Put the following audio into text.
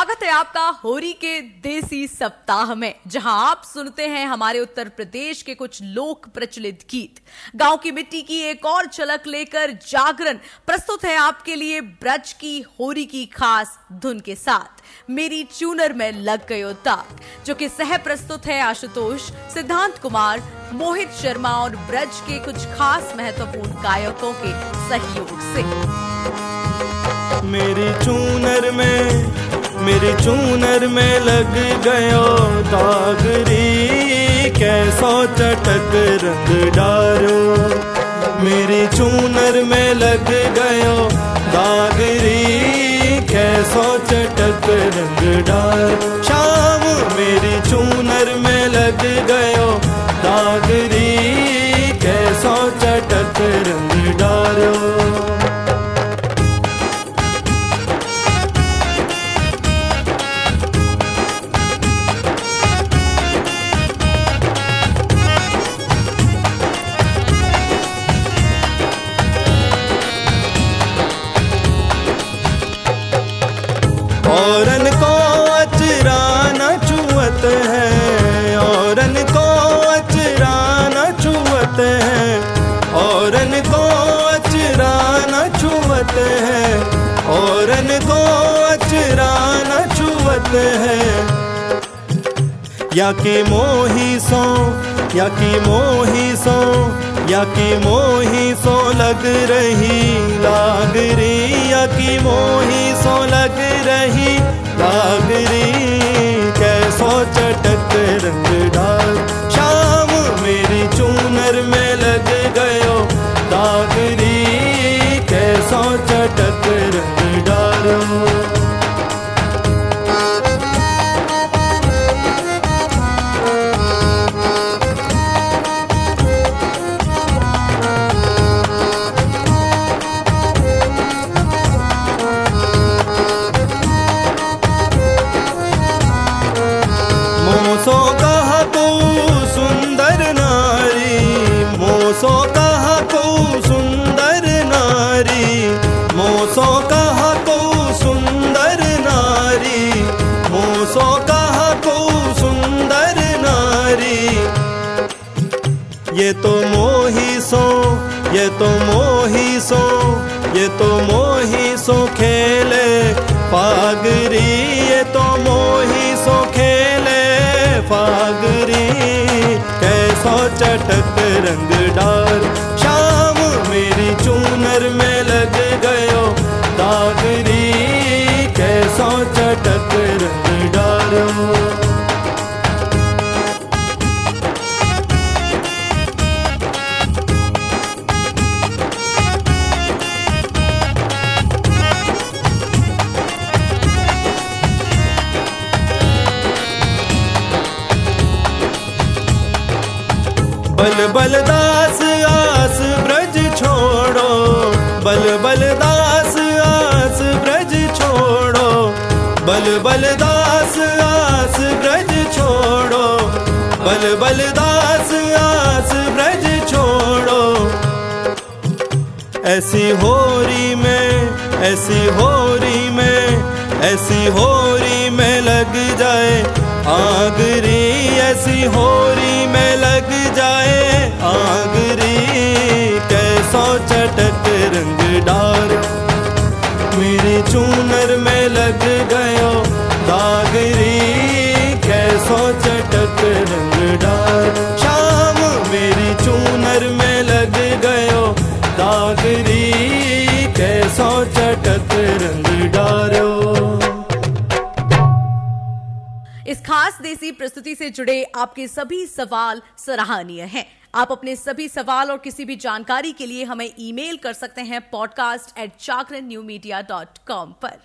स्वागत है आपका होरी के देसी सप्ताह में, जहाँ आप सुनते हैं हमारे उत्तर प्रदेश के कुछ लोक प्रचलित गीत। गाँव की मिट्टी की एक और झलक लेकर जागरण, प्रस्तुत है आपके लिए ब्रज की होरी की खास धुन के साथ। मेरी चूनर में लग गयो ताक, जो कि सह प्रस्तुत है आशुतोष, सिद्धांत कुमार, मोहित शर्मा और ब्रज के कुछ खास महत्वपूर्ण गायकों के सहयोग से। मेरी चूनर में मेरी चूनर में लग गयो दागरी, कैसो चटक रंग डारो। मेरी चूनर में लग गयो दागरी, कैसो चटक औरन को अचरा न छुअत है। या के मोही सो या की मोही सो या की मोही सो लग रही लाग रही, या की मोही सो लग रही लाग रही, कैसो चटक रंग डाल। शाम मेरी चूनर में लग गयो दागरी तो मोही सो, ये तो मोही सो, ये तो मोही सो खेले। पागरी ये तो मोही सो खेले। पागरी कैसो चटक रंग डाल शाम मेरी चूनर में बल बल दास, आस ब्रज छोड़ो। बल बल दास, आस ब्रज छोड़ो। बल बल दास, आस ब्रज छोड़ो। बल बल दास, आस ब्रज छोड़ो। ऐसी होरी में, ऐसी होरी में, ऐसी होरी में लग जाए। आगरी ऐसी होरी में लग कैसो चटक रंग डार। मेरी चूनर में लग गयो दागरी, कैसो चटक रंग डार। शाम मेरी चूनर में लग गयो दागरी, कैसो चटक रंग डारो। इस खास देसी प्रस्तुति से जुड़े आपके सभी सवाल सराहनीय हैं। आप अपने सभी सवाल और किसी भी जानकारी के लिए हमें ईमेल कर सकते हैं podcast at Chakar new media dot com पर।